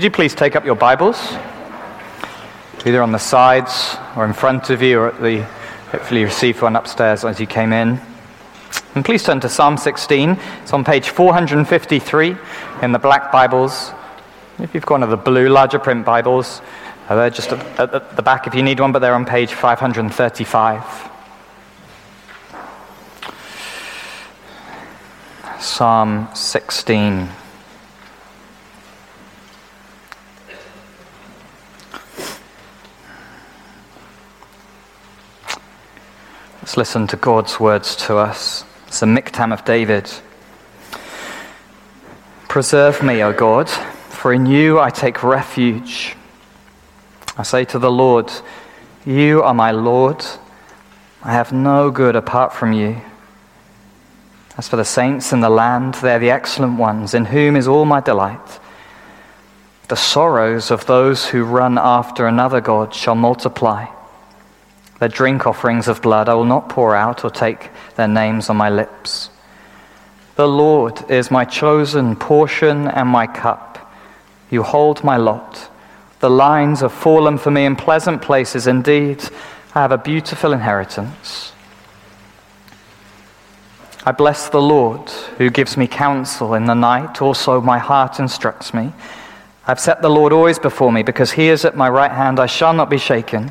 Would you please take up your Bibles, either on the sides or in front of you, or at the hopefully you received one upstairs as you came in. And please turn to Psalm 16. It's on page 453 in the black Bibles. If you've got one of the blue larger print Bibles, uh, they're just at the back if you need one, but they're on page 535. Psalm 16. Let's listen to God's words to us. It's a miktam of David. Preserve me, O God, for in you I take refuge. I say to the Lord, You are my Lord. I have no good apart from you. As for the saints in the land, they are the excellent ones, in whom is all my delight. The sorrows of those who run after another God shall multiply. Their drink offerings of blood I will not pour out or take their names on my lips. The Lord is my chosen portion and my cup. You hold my lot. The lines have fallen for me in pleasant places. Indeed, I have a beautiful inheritance. I bless the Lord who gives me counsel in the night. Also, my heart instructs me. I've set the Lord always before me because he is at my right hand. I shall not be shaken.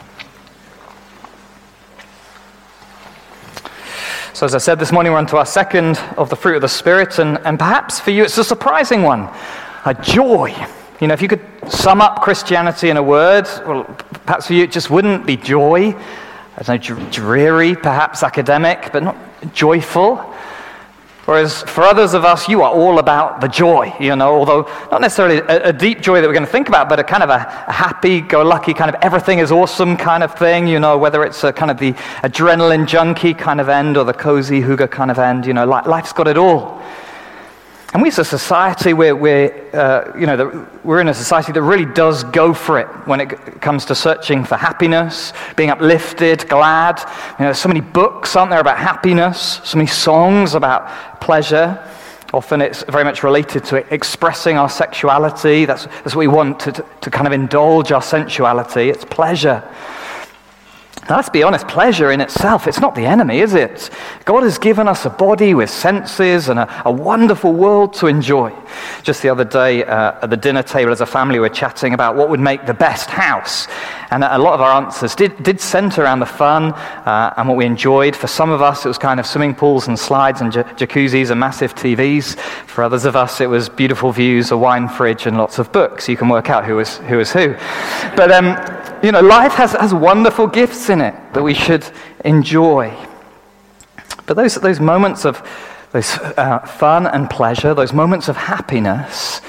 So, as I said this morning, we're on to our second of the fruit of the Spirit, and, and perhaps for you it's a surprising one a joy. You know, if you could sum up Christianity in a word, well, perhaps for you it just wouldn't be joy. I don't know, dreary, perhaps academic, but not joyful. Whereas for others of us, you are all about the joy, you know, although not necessarily a, a deep joy that we're going to think about, but a kind of a, a happy, go lucky kind of everything is awesome kind of thing, you know, whether it's a kind of the adrenaline junkie kind of end or the cozy hygge kind of end, you know, life's got it all. And we as a society, we're, we're, uh, you know, the, we're in a society that really does go for it when it comes to searching for happiness, being uplifted, glad. You know, there's so many books, aren't there, about happiness, so many songs about pleasure. Often it's very much related to expressing our sexuality. That's, that's what we want, to, to kind of indulge our sensuality. It's pleasure. Let's be honest, pleasure in itself, it's not the enemy, is it? God has given us a body with senses and a, a wonderful world to enjoy. Just the other day uh, at the dinner table as a family, we were chatting about what would make the best house. And a lot of our answers did, did center around the fun uh, and what we enjoyed. For some of us, it was kind of swimming pools and slides and j- jacuzzis and massive TVs. For others of us, it was beautiful views, a wine fridge, and lots of books. You can work out who was who. Was who. But, um, you know, life has, has wonderful gifts in it that we should enjoy. But those, those moments of those, uh, fun and pleasure, those moments of happiness,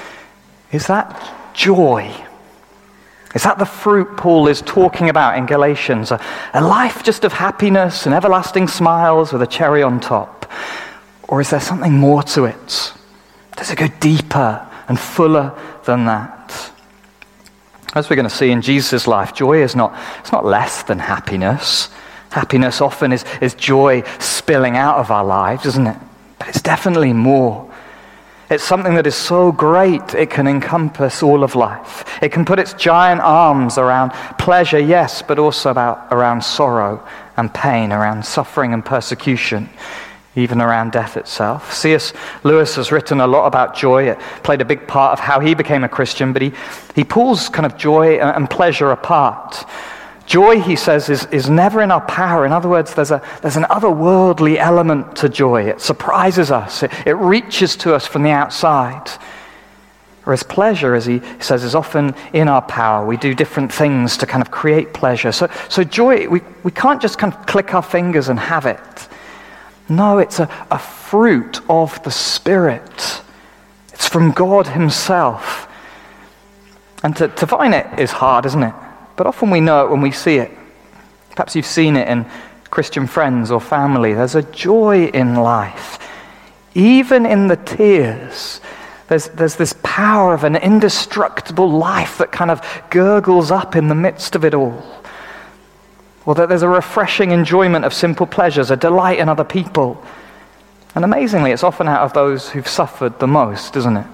is that joy? Is that the fruit Paul is talking about in Galatians? A, a life just of happiness and everlasting smiles with a cherry on top? Or is there something more to it? Does it go deeper and fuller than that? As we're going to see in Jesus' life, joy is not, it's not less than happiness. Happiness often is, is joy spilling out of our lives, isn't it? But it's definitely more. It's something that is so great it can encompass all of life. It can put its giant arms around pleasure, yes, but also about, around sorrow and pain, around suffering and persecution even around death itself. C.S. Lewis has written a lot about joy. It played a big part of how he became a Christian, but he, he pulls kind of joy and pleasure apart Joy, he says, is, is never in our power. In other words, there's, a, there's an otherworldly element to joy. It surprises us, it, it reaches to us from the outside. Whereas pleasure, as he says, is often in our power. We do different things to kind of create pleasure. So, so joy, we, we can't just kind of click our fingers and have it. No, it's a, a fruit of the Spirit. It's from God Himself. And to, to find it is hard, isn't it? But often we know it when we see it. Perhaps you've seen it in Christian friends or family. There's a joy in life, even in the tears. There's, there's this power of an indestructible life that kind of gurgles up in the midst of it all. Or that there's a refreshing enjoyment of simple pleasures, a delight in other people. And amazingly, it's often out of those who've suffered the most, isn't it?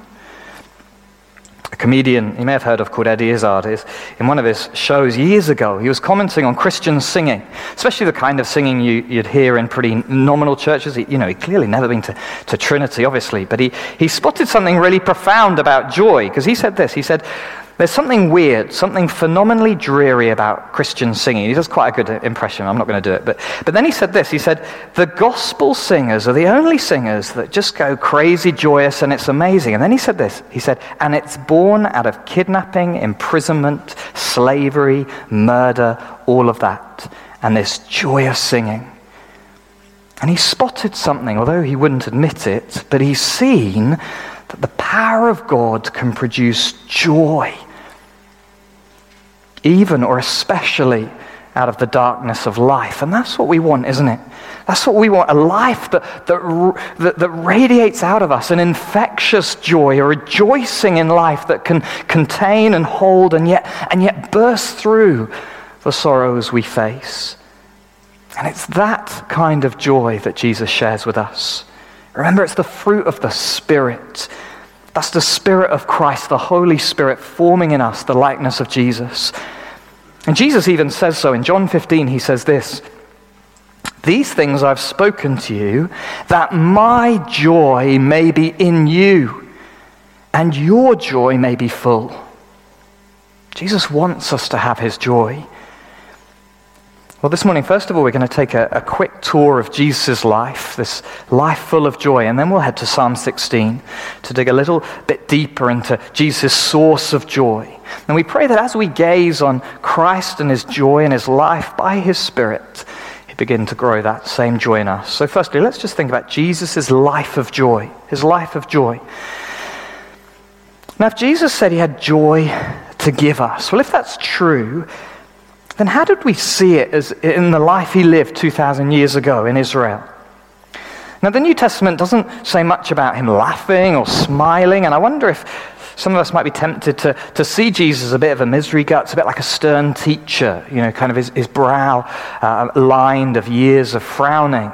a comedian you may have heard of called Eddie Izzard is in one of his shows years ago he was commenting on Christian singing especially the kind of singing you, would hear in pretty nominal churches he, you know he'd clearly never been to, to Trinity obviously but he, he spotted something really profound about joy because he said this he said there's something weird, something phenomenally dreary about Christian singing. He does quite a good impression. I'm not going to do it. But, but then he said this he said, The gospel singers are the only singers that just go crazy joyous and it's amazing. And then he said this he said, And it's born out of kidnapping, imprisonment, slavery, murder, all of that. And this joyous singing. And he spotted something, although he wouldn't admit it, but he's seen that the power of God can produce joy even or especially out of the darkness of life. And that's what we want, isn't it? That's what we want a life that, that, that, that, radiates out of us an infectious joy, a rejoicing in life that can contain and hold and yet, and yet burst through the sorrows we face. And it's that kind of joy that Jesus shares with us. Remember, it's the fruit of the Spirit. That's the Spirit of Christ, the Holy Spirit forming in us the likeness of Jesus. And Jesus even says so. In John 15, he says this These things I've spoken to you, that my joy may be in you, and your joy may be full. Jesus wants us to have his joy. Well, this morning, first of all, we're going to take a, a quick tour of Jesus' life, this life full of joy, and then we'll head to Psalm 16 to dig a little bit deeper into Jesus' source of joy. And we pray that as we gaze on Christ and his joy and his life by his Spirit, he begin to grow that same joy in us. So, firstly, let's just think about Jesus' life of joy, his life of joy. Now, if Jesus said he had joy to give us, well, if that's true, then how did we see it as in the life he lived 2,000 years ago in Israel? Now, the New Testament doesn't say much about him laughing or smiling, and I wonder if some of us might be tempted to, to see Jesus as a bit of a misery guts, a bit like a stern teacher, you know, kind of his, his brow uh, lined of years of frowning.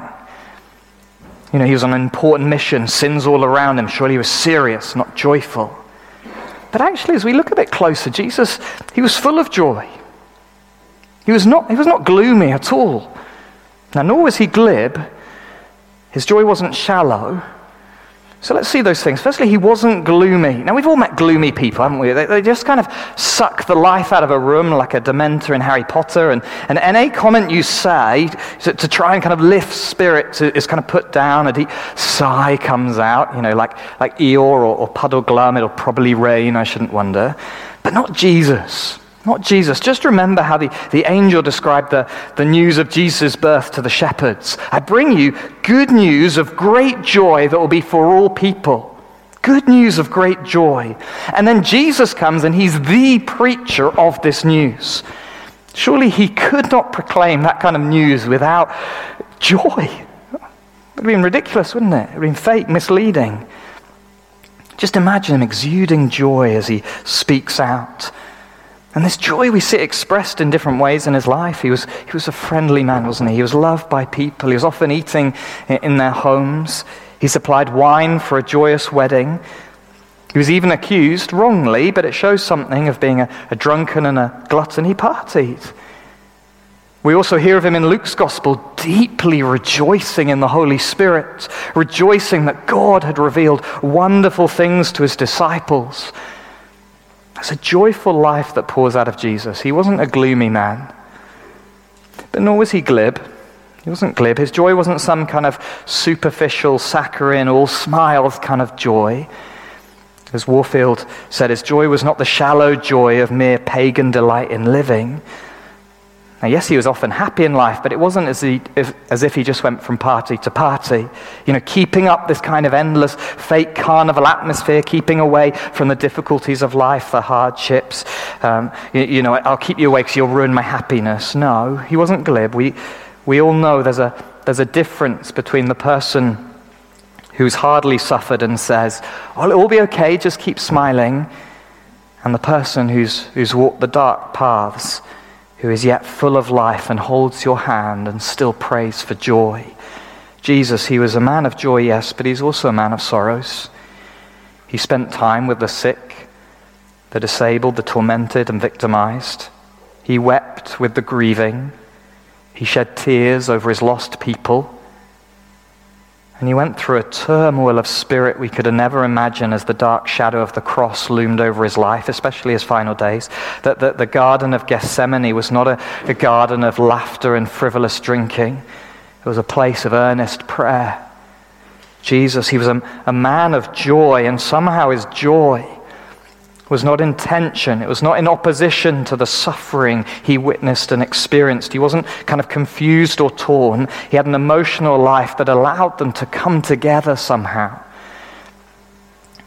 You know, he was on an important mission, sins all around him. Surely he was serious, not joyful. But actually, as we look a bit closer, Jesus, he was full of joy. He was not, he was not gloomy at all. Now, nor was he glib. His joy wasn't shallow. So let's see those things. Firstly, he wasn't gloomy. Now, we've all met gloomy people, haven't we? They, they, just kind of suck the life out of a room like a Dementor in Harry Potter. And, and any comment you say to, to try and kind of lift spirits is kind of put down. A deep sigh comes out, you know, like, like Eeyore or, or Puddleglum. It'll probably rain, I shouldn't wonder. But not Jesus. Not Jesus. Just remember how the, the angel described the, the news of Jesus' birth to the shepherds. I bring you good news of great joy that will be for all people. Good news of great joy. And then Jesus comes and he's the preacher of this news. Surely he could not proclaim that kind of news without joy. It would have been ridiculous, wouldn't it? It would have been fake, misleading. Just imagine him exuding joy as he speaks out. And this joy we see expressed in different ways in his life. He was, he was a friendly man, wasn't he? He was loved by people. He was often eating in their homes. He supplied wine for a joyous wedding. He was even accused, wrongly, but it shows something of being a, a drunken and a glutton. He partied. We also hear of him in Luke's gospel deeply rejoicing in the Holy Spirit, rejoicing that God had revealed wonderful things to his disciples it's a joyful life that pours out of Jesus. He wasn't a gloomy man. But nor was he glib. He wasn't glib. His joy wasn't some kind of superficial, saccharine, all smiles kind of joy. As Warfield said, his joy was not the shallow joy of mere pagan delight in living. Now, yes, he was often happy in life, but it wasn't as, he, if, as if he just went from party to party. You know, keeping up this kind of endless fake carnival atmosphere, keeping away from the difficulties of life, the hardships. Um, you, you, know, I'll keep you away because you'll ruin my happiness. No, he wasn't glib. We, we all know there's a, there's a difference between the person who's hardly suffered and says, Oh, it'll all be okay, just keep smiling, and the person who's, who's walked the dark paths who is yet full of life and holds your hand and still prays for joy. Jesus, he was a man of joy, yes, but he's also a man of sorrows. He spent time with the sick, the disabled, the tormented, and victimized. He wept with the grieving. He shed tears over his lost people. And he went through a turmoil of spirit we could never imagined as the dark shadow of the cross loomed over his life, especially his final days. That, that the Garden of Gethsemane was not a, a garden of laughter and frivolous drinking, it was a place of earnest prayer. Jesus, he was a, a man of joy, and somehow his joy was not in tension. It was not in opposition to the suffering he witnessed and experienced. He wasn't kind of confused or torn. He had an emotional life that allowed them to come together somehow.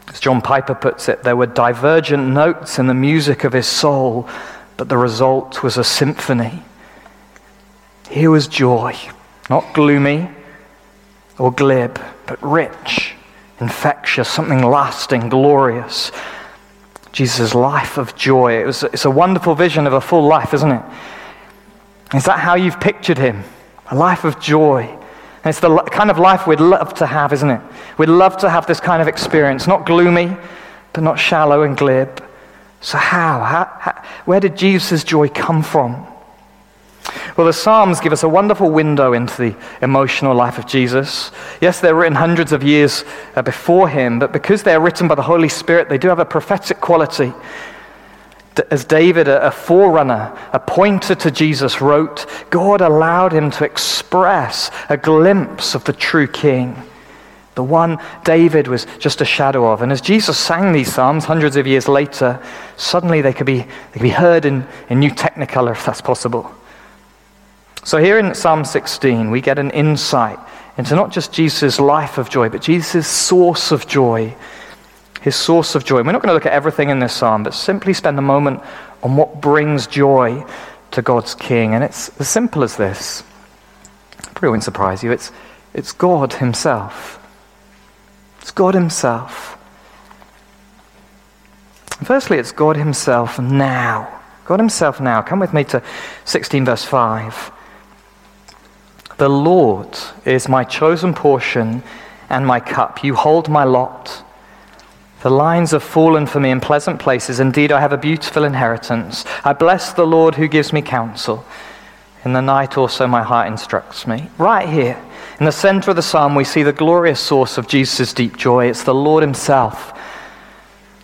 As John Piper puts it, there were divergent notes in the music of his soul, but the result was a symphony. Here was joy, not gloomy or glib, but rich, infectious, something lasting, glorious. Jesus' life of joy. It was, it's a wonderful vision of a full life, isn't it? Is that how you've pictured him? A life of joy. And it's the kind of life we'd love to have, isn't it? We'd love to have this kind of experience. Not gloomy, but not shallow and glib. So, how? how, how where did Jesus' joy come from? Well, the Psalms give us a wonderful window into the emotional life of Jesus. Yes, they're written hundreds of years uh, before him, but because they're written by the Holy Spirit, they do have a prophetic quality. As David, a forerunner, a pointer to Jesus, wrote, God allowed him to express a glimpse of the true king, the one David was just a shadow of. And as Jesus sang these Psalms hundreds of years later, suddenly they could be, they could be heard in, in new technicolor, if that's possible. So, here in Psalm 16, we get an insight into not just Jesus' life of joy, but Jesus' source of joy. His source of joy. And we're not going to look at everything in this psalm, but simply spend a moment on what brings joy to God's King. And it's as simple as this. Probably won't surprise you. It's, it's God Himself. It's God Himself. Firstly, it's God Himself now. God Himself now. Come with me to 16, verse 5. The Lord is my chosen portion and my cup. You hold my lot. The lines have fallen for me in pleasant places. Indeed, I have a beautiful inheritance. I bless the Lord who gives me counsel. In the night also my heart instructs me. Right here, in the center of the psalm, we see the glorious source of Jesus' deep joy. It's the Lord Himself.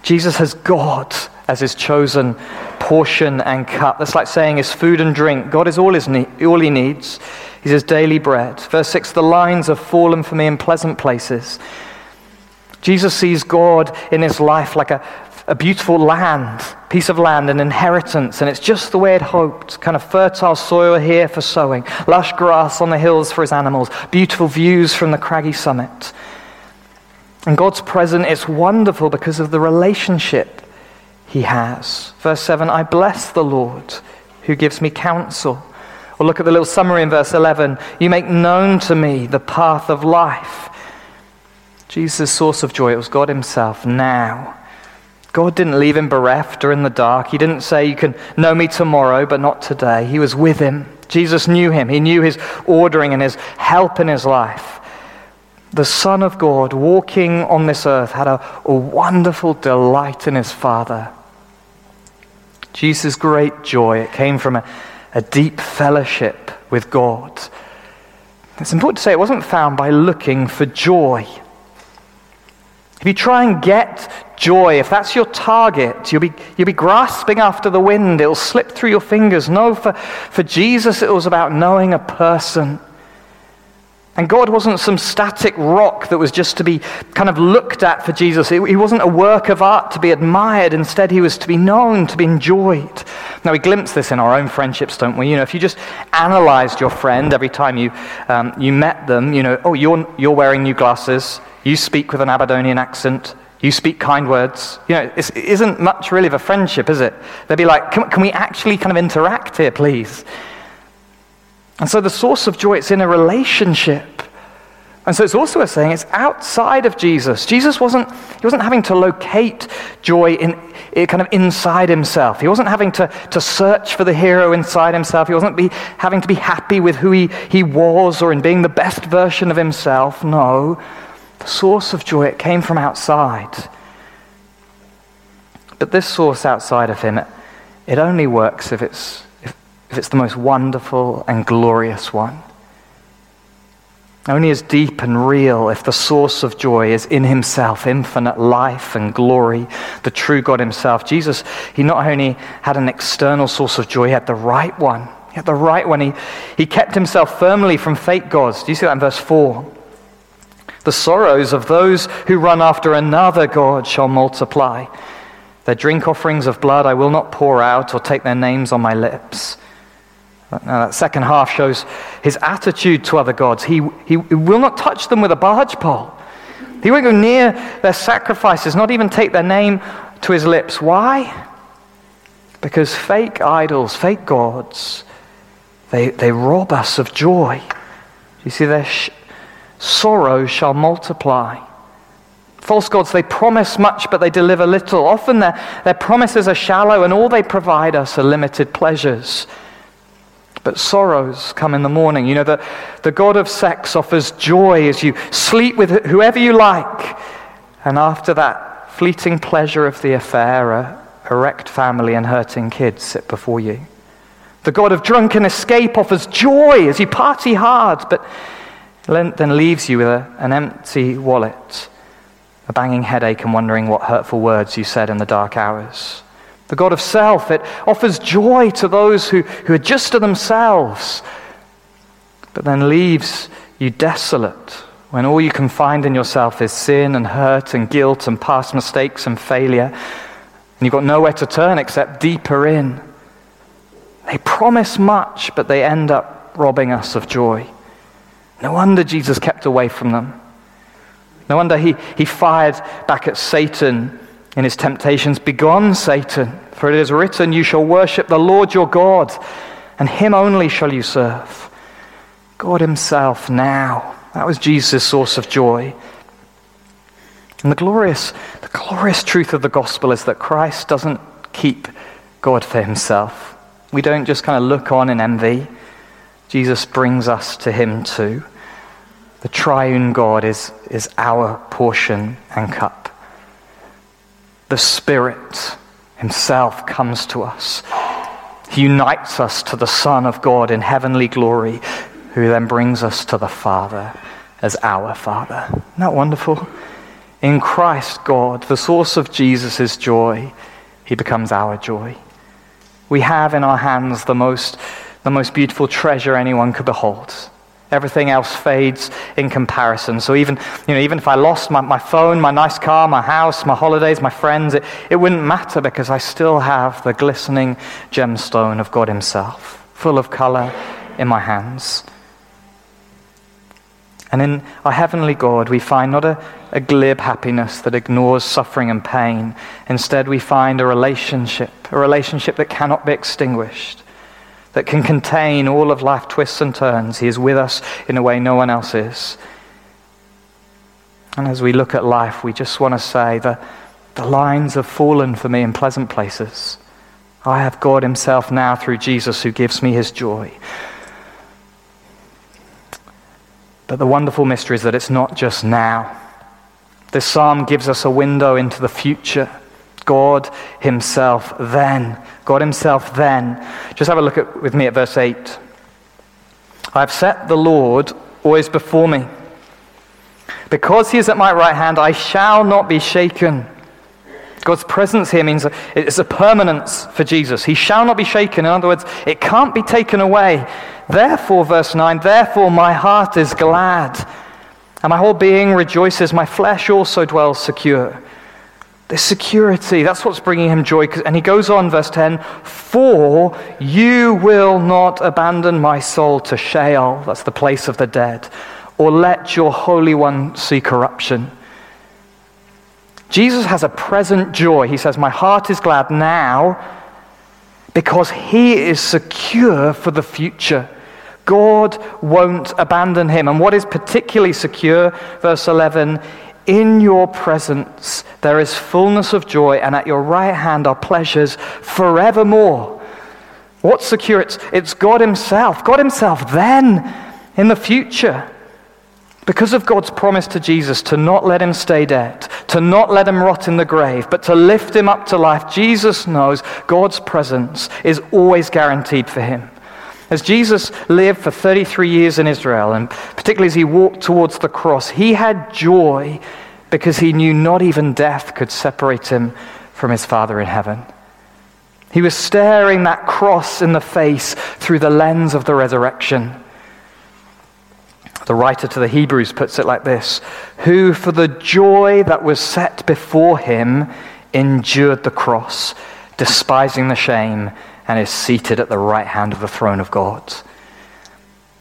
Jesus has God as His chosen portion and cup. That's like saying His food and drink. God is all, his need, all He needs. He's his daily bread. Verse 6 The lines have fallen for me in pleasant places. Jesus sees God in his life like a, a beautiful land, piece of land, an inheritance, and it's just the way it hoped. Kind of fertile soil here for sowing, lush grass on the hills for his animals, beautiful views from the craggy summit. And God's present is wonderful because of the relationship he has. Verse 7 I bless the Lord who gives me counsel. Or look at the little summary in verse 11. You make known to me the path of life. Jesus' source of joy, it was God Himself now. God didn't leave him bereft or in the dark. He didn't say, You can know me tomorrow, but not today. He was with him. Jesus knew him. He knew his ordering and his help in his life. The Son of God walking on this earth had a, a wonderful delight in his Father. Jesus' great joy, it came from a, a deep fellowship with God. It's important to say it wasn't found by looking for joy. If you try and get joy, if that's your target, you'll be, you'll be grasping after the wind. It'll slip through your fingers. No, for, for Jesus, it was about knowing a person. And God wasn't some static rock that was just to be kind of looked at for Jesus. He wasn't a work of art to be admired. Instead, he was to be known, to be enjoyed. Now, we glimpse this in our own friendships, don't we? You know, if you just analyzed your friend every time you, um, you met them, you know, oh, you're, you're wearing new glasses, you speak with an Aberdonian accent, you speak kind words. You know, it isn't much really of a friendship, is it? They'd be like, can, can we actually kind of interact here, please? And so the source of joy, it's in a relationship. And so it's also a saying it's outside of Jesus. Jesus wasn't, he wasn't having to locate joy in, in, kind of inside himself. He wasn't having to, to search for the hero inside himself. He wasn't be, having to be happy with who he, he was or in being the best version of himself. No, the source of joy, it came from outside. But this source outside of him, it, it only works if it's if it's the most wonderful and glorious one. Only as deep and real if the source of joy is in himself, infinite life and glory, the true God himself. Jesus, he not only had an external source of joy, he had the right one. He had the right one. He, he kept himself firmly from fake gods. Do you see that in verse 4? The sorrows of those who run after another God shall multiply. Their drink offerings of blood I will not pour out or take their names on my lips. Now, that second half shows his attitude to other gods. He, he will not touch them with a barge pole. He won't go near their sacrifices, not even take their name to his lips. Why? Because fake idols, fake gods, they, they rob us of joy. You see, their sh- sorrow shall multiply. False gods, they promise much, but they deliver little. Often their, their promises are shallow, and all they provide us are limited pleasures but sorrows come in the morning. You know, the, the God of sex offers joy as you sleep with whoever you like. And after that fleeting pleasure of the affair, a, a wrecked family and hurting kids sit before you. The God of drunken escape offers joy as you party hard, but then leaves you with a, an empty wallet, a banging headache, and wondering what hurtful words you said in the dark hours. The God of self, it offers joy to those who, who are just to themselves, but then leaves you desolate when all you can find in yourself is sin and hurt and guilt and past mistakes and failure, and you've got nowhere to turn except deeper in. They promise much, but they end up robbing us of joy. No wonder Jesus kept away from them. No wonder he, he fired back at Satan in his temptations, Begone, Satan, for it is written, You shall worship the Lord your God, and him only shall you serve. God himself now. That was Jesus' source of joy. And the glorious, the glorious truth of the gospel is that Christ doesn't keep God for himself. We don't just kind of look on in envy. Jesus brings us to him too. The triune God is, is our portion and cup the Spirit Himself comes to us. He unites us to the Son of God in heavenly glory, who then brings us to the Father as our Father. Isn't that wonderful? In Christ, God, the source of Jesus' joy, He becomes our joy. We have in our hands the most, the most beautiful treasure anyone could behold Everything else fades in comparison. So even, you know, even if I lost my, my phone, my nice car, my house, my holidays, my friends, it, it wouldn't matter because I still have the glistening gemstone of God Himself, full of color in my hands. And in our heavenly God, we find not a, a glib happiness that ignores suffering and pain. Instead, we find a relationship, a relationship that cannot be extinguished that can contain all of life twists and turns. He is with us in a way no one else is. And as we look at life, we just want to say that the lines have fallen for me in pleasant places. I have God Himself now through Jesus who gives me His joy. But the wonderful mystery is that it's not just now. This psalm gives us a window into the future. God Himself then. God Himself then. Just have a look at, with me at verse 8. I have set the Lord always before me. Because He is at my right hand, I shall not be shaken. God's presence here means it's a permanence for Jesus. He shall not be shaken. In other words, it can't be taken away. Therefore, verse 9, therefore my heart is glad, and my whole being rejoices. My flesh also dwells secure. This security, that's what's bringing him joy. And he goes on, verse 10 For you will not abandon my soul to Sheol, that's the place of the dead, or let your Holy One see corruption. Jesus has a present joy. He says, My heart is glad now because he is secure for the future. God won't abandon him. And what is particularly secure, verse 11, in your presence there is fullness of joy, and at your right hand are pleasures forevermore. What's secure? It's, it's God Himself. God Himself then, in the future. Because of God's promise to Jesus to not let him stay dead, to not let him rot in the grave, but to lift him up to life, Jesus knows God's presence is always guaranteed for him. As Jesus lived for 33 years in Israel, and particularly as he walked towards the cross, he had joy because he knew not even death could separate him from his Father in heaven. He was staring that cross in the face through the lens of the resurrection. The writer to the Hebrews puts it like this Who, for the joy that was set before him, endured the cross, despising the shame and is seated at the right hand of the throne of God.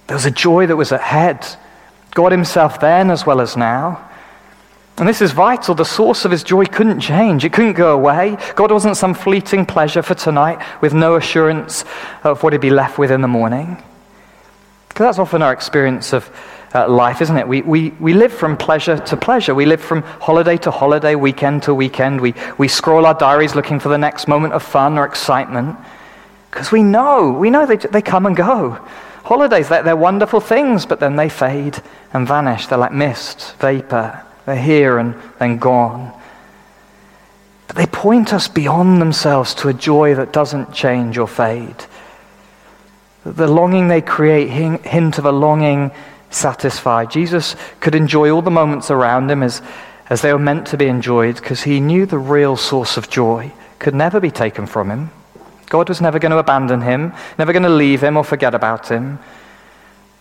There was a joy that was ahead. God Himself then as well as now. And this is vital. The source of his joy couldn't change, it couldn't go away. God wasn't some fleeting pleasure for tonight with no assurance of what he'd be left with in the morning. Because that's often our experience of uh, life, isn't it? We, we, we live from pleasure to pleasure. We live from holiday to holiday, weekend to weekend. We, we scroll our diaries looking for the next moment of fun or excitement. Because we know, we know they, they come and go. Holidays, they're, they're wonderful things, but then they fade and vanish. They're like mist, vapor. They're here and then gone. But they point us beyond themselves to a joy that doesn't change or fade. The longing they create hint of a longing satisfied. Jesus could enjoy all the moments around him as, as they were meant to be enjoyed because he knew the real source of joy could never be taken from him. God was never going to abandon him, never going to leave him or forget about him.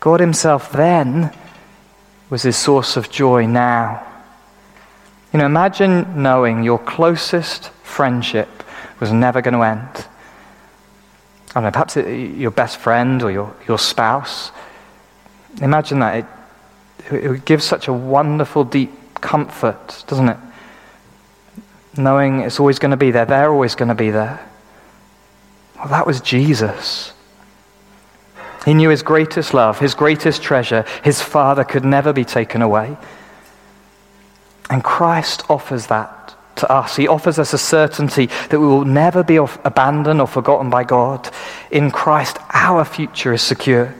God Himself then was his source of joy now. You know, imagine knowing your closest friendship was never going to end. I don't know, perhaps it, your best friend or your, your spouse. Imagine that. It, it would give such a wonderful, deep comfort, doesn't it? Knowing it's always going to be there, they're always going to be there. Well, that was Jesus. He knew his greatest love, his greatest treasure, his Father could never be taken away. And Christ offers that to us. He offers us a certainty that we will never be abandoned or forgotten by God. In Christ, our future is secure.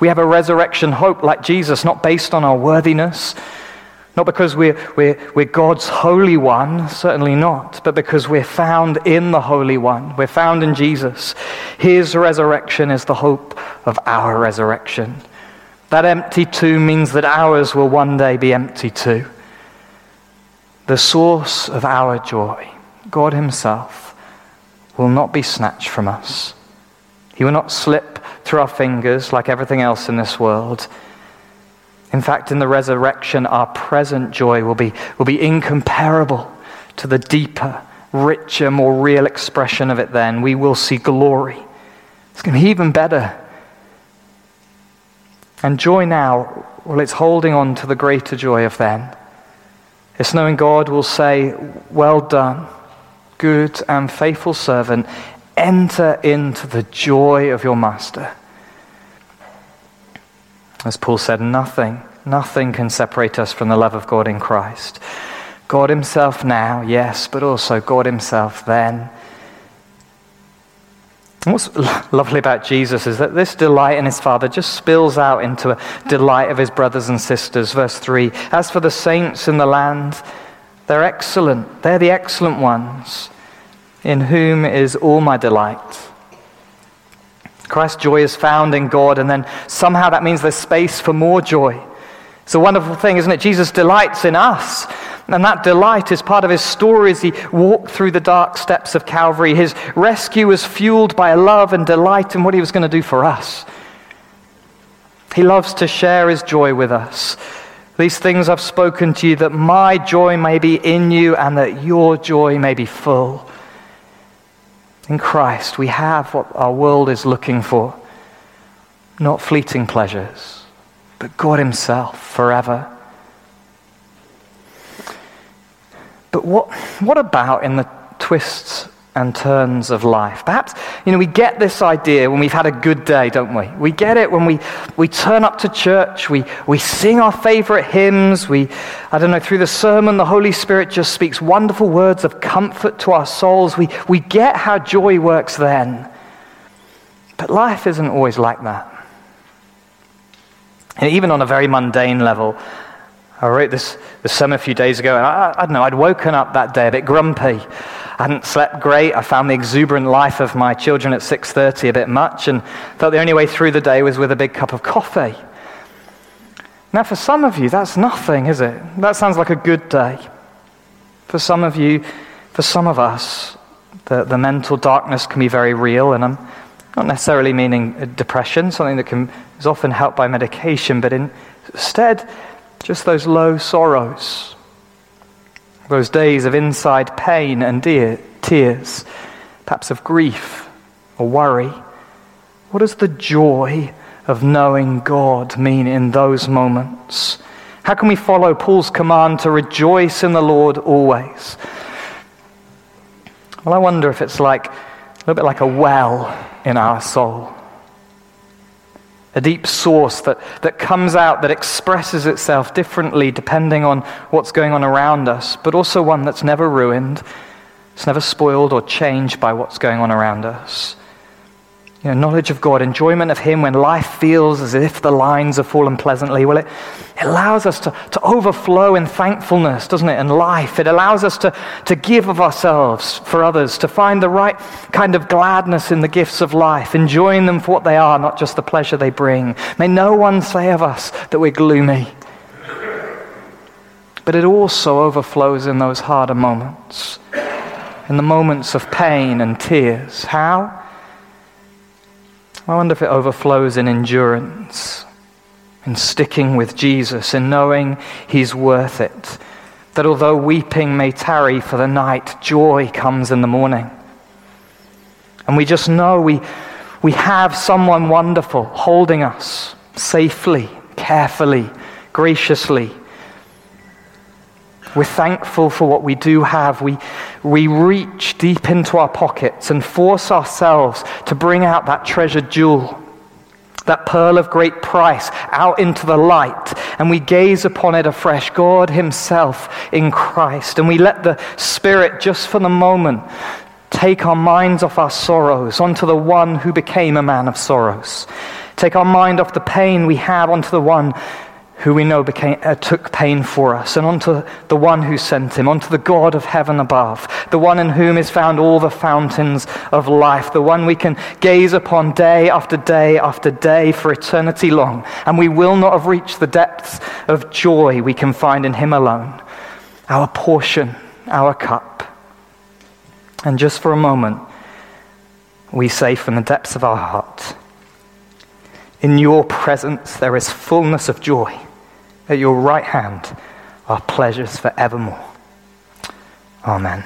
We have a resurrection hope like Jesus, not based on our worthiness, not because we're, we're, we're God's Holy One, certainly not, but because we're found in the Holy One. We're found in Jesus. His resurrection is the hope of our resurrection. That empty tomb means that ours will one day be empty too. The source of our joy, God Himself, will not be snatched from us. He will not slip through our fingers like everything else in this world. In fact, in the resurrection, our present joy will be, will be incomparable to the deeper, richer, more real expression of it then. We will see glory. It's going to be even better. And joy now, well, it's holding on to the greater joy of then. It's knowing God will say, Well done, good and faithful servant. Enter into the joy of your master. As Paul said, nothing, nothing can separate us from the love of God in Christ. God Himself now, yes, but also God Himself then. And what's lovely about Jesus is that this delight in his Father just spills out into a delight of his brothers and sisters. Verse 3 As for the saints in the land, they're excellent. They're the excellent ones, in whom is all my delight. Christ's joy is found in God, and then somehow that means there's space for more joy. It's a wonderful thing, isn't it? Jesus delights in us. And that delight is part of his story as he walked through the dark steps of Calvary. His rescue was fueled by a love and delight in what he was going to do for us. He loves to share his joy with us. These things I've spoken to you that my joy may be in you and that your joy may be full. In Christ, we have what our world is looking for not fleeting pleasures but God Himself forever. But what, what about in the twists and turns of life? Perhaps, you know, we get this idea when we've had a good day, don't we? We get it when we, we turn up to church, we, we sing our favorite hymns, we, I don't know, through the sermon, the Holy Spirit just speaks wonderful words of comfort to our souls. We, we get how joy works then. But life isn't always like that. And even on a very mundane level, I wrote this, this sermon a few days ago, and I, I don't know, I'd woken up that day a bit grumpy. I hadn't slept great. I found the exuberant life of my children at 6.30 a bit much, and felt the only way through the day was with a big cup of coffee. Now, for some of you, that's nothing, is it? That sounds like a good day. For some of you, for some of us, the, the mental darkness can be very real, and I'm not necessarily meaning uh, depression, something that can, is often helped by medication, but instead, just those low sorrows, those days of inside pain and dear, tears, perhaps of grief or worry. What does the joy of knowing God mean in those moments? How can we follow Paul's command to rejoice in the Lord always? Well, I wonder if it's like a little bit like a well in our soul. A deep source that, that comes out, that expresses itself differently depending on what's going on around us, but also one that's never ruined, it's never spoiled or changed by what's going on around us. You know, knowledge of God, enjoyment of Him when life feels as if the lines have fallen pleasantly. Well, it, it allows us to, to overflow in thankfulness, doesn't it, in life. It allows us to, to give of ourselves for others, to find the right kind of gladness in the gifts of life, enjoying them for what they are, not just the pleasure they bring. May no one say of us that we're gloomy. But it also overflows in those harder moments, in the moments of pain and tears. How? I wonder if it overflows in endurance, in sticking with Jesus, in knowing He's worth it. That although weeping may tarry for the night, joy comes in the morning. And we just know we, we have someone wonderful holding us safely, carefully, graciously, we're thankful for what we do have. We, we reach deep into our pockets and force ourselves to bring out that treasured jewel, that pearl of great price, out into the light. And we gaze upon it afresh, God Himself in Christ. And we let the Spirit, just for the moment, take our minds off our sorrows onto the one who became a man of sorrows. Take our mind off the pain we have onto the one who we know became, uh, took pain for us, and onto the one who sent him, onto the God of heaven above, the one in whom is found all the fountains of life, the one we can gaze upon day after day after day for eternity long, and we will not have reached the depths of joy we can find in him alone, our portion, our cup. And just for a moment, we say from the depths of our heart, in your presence there is fullness of joy at your right hand are pleasures forevermore. Amen.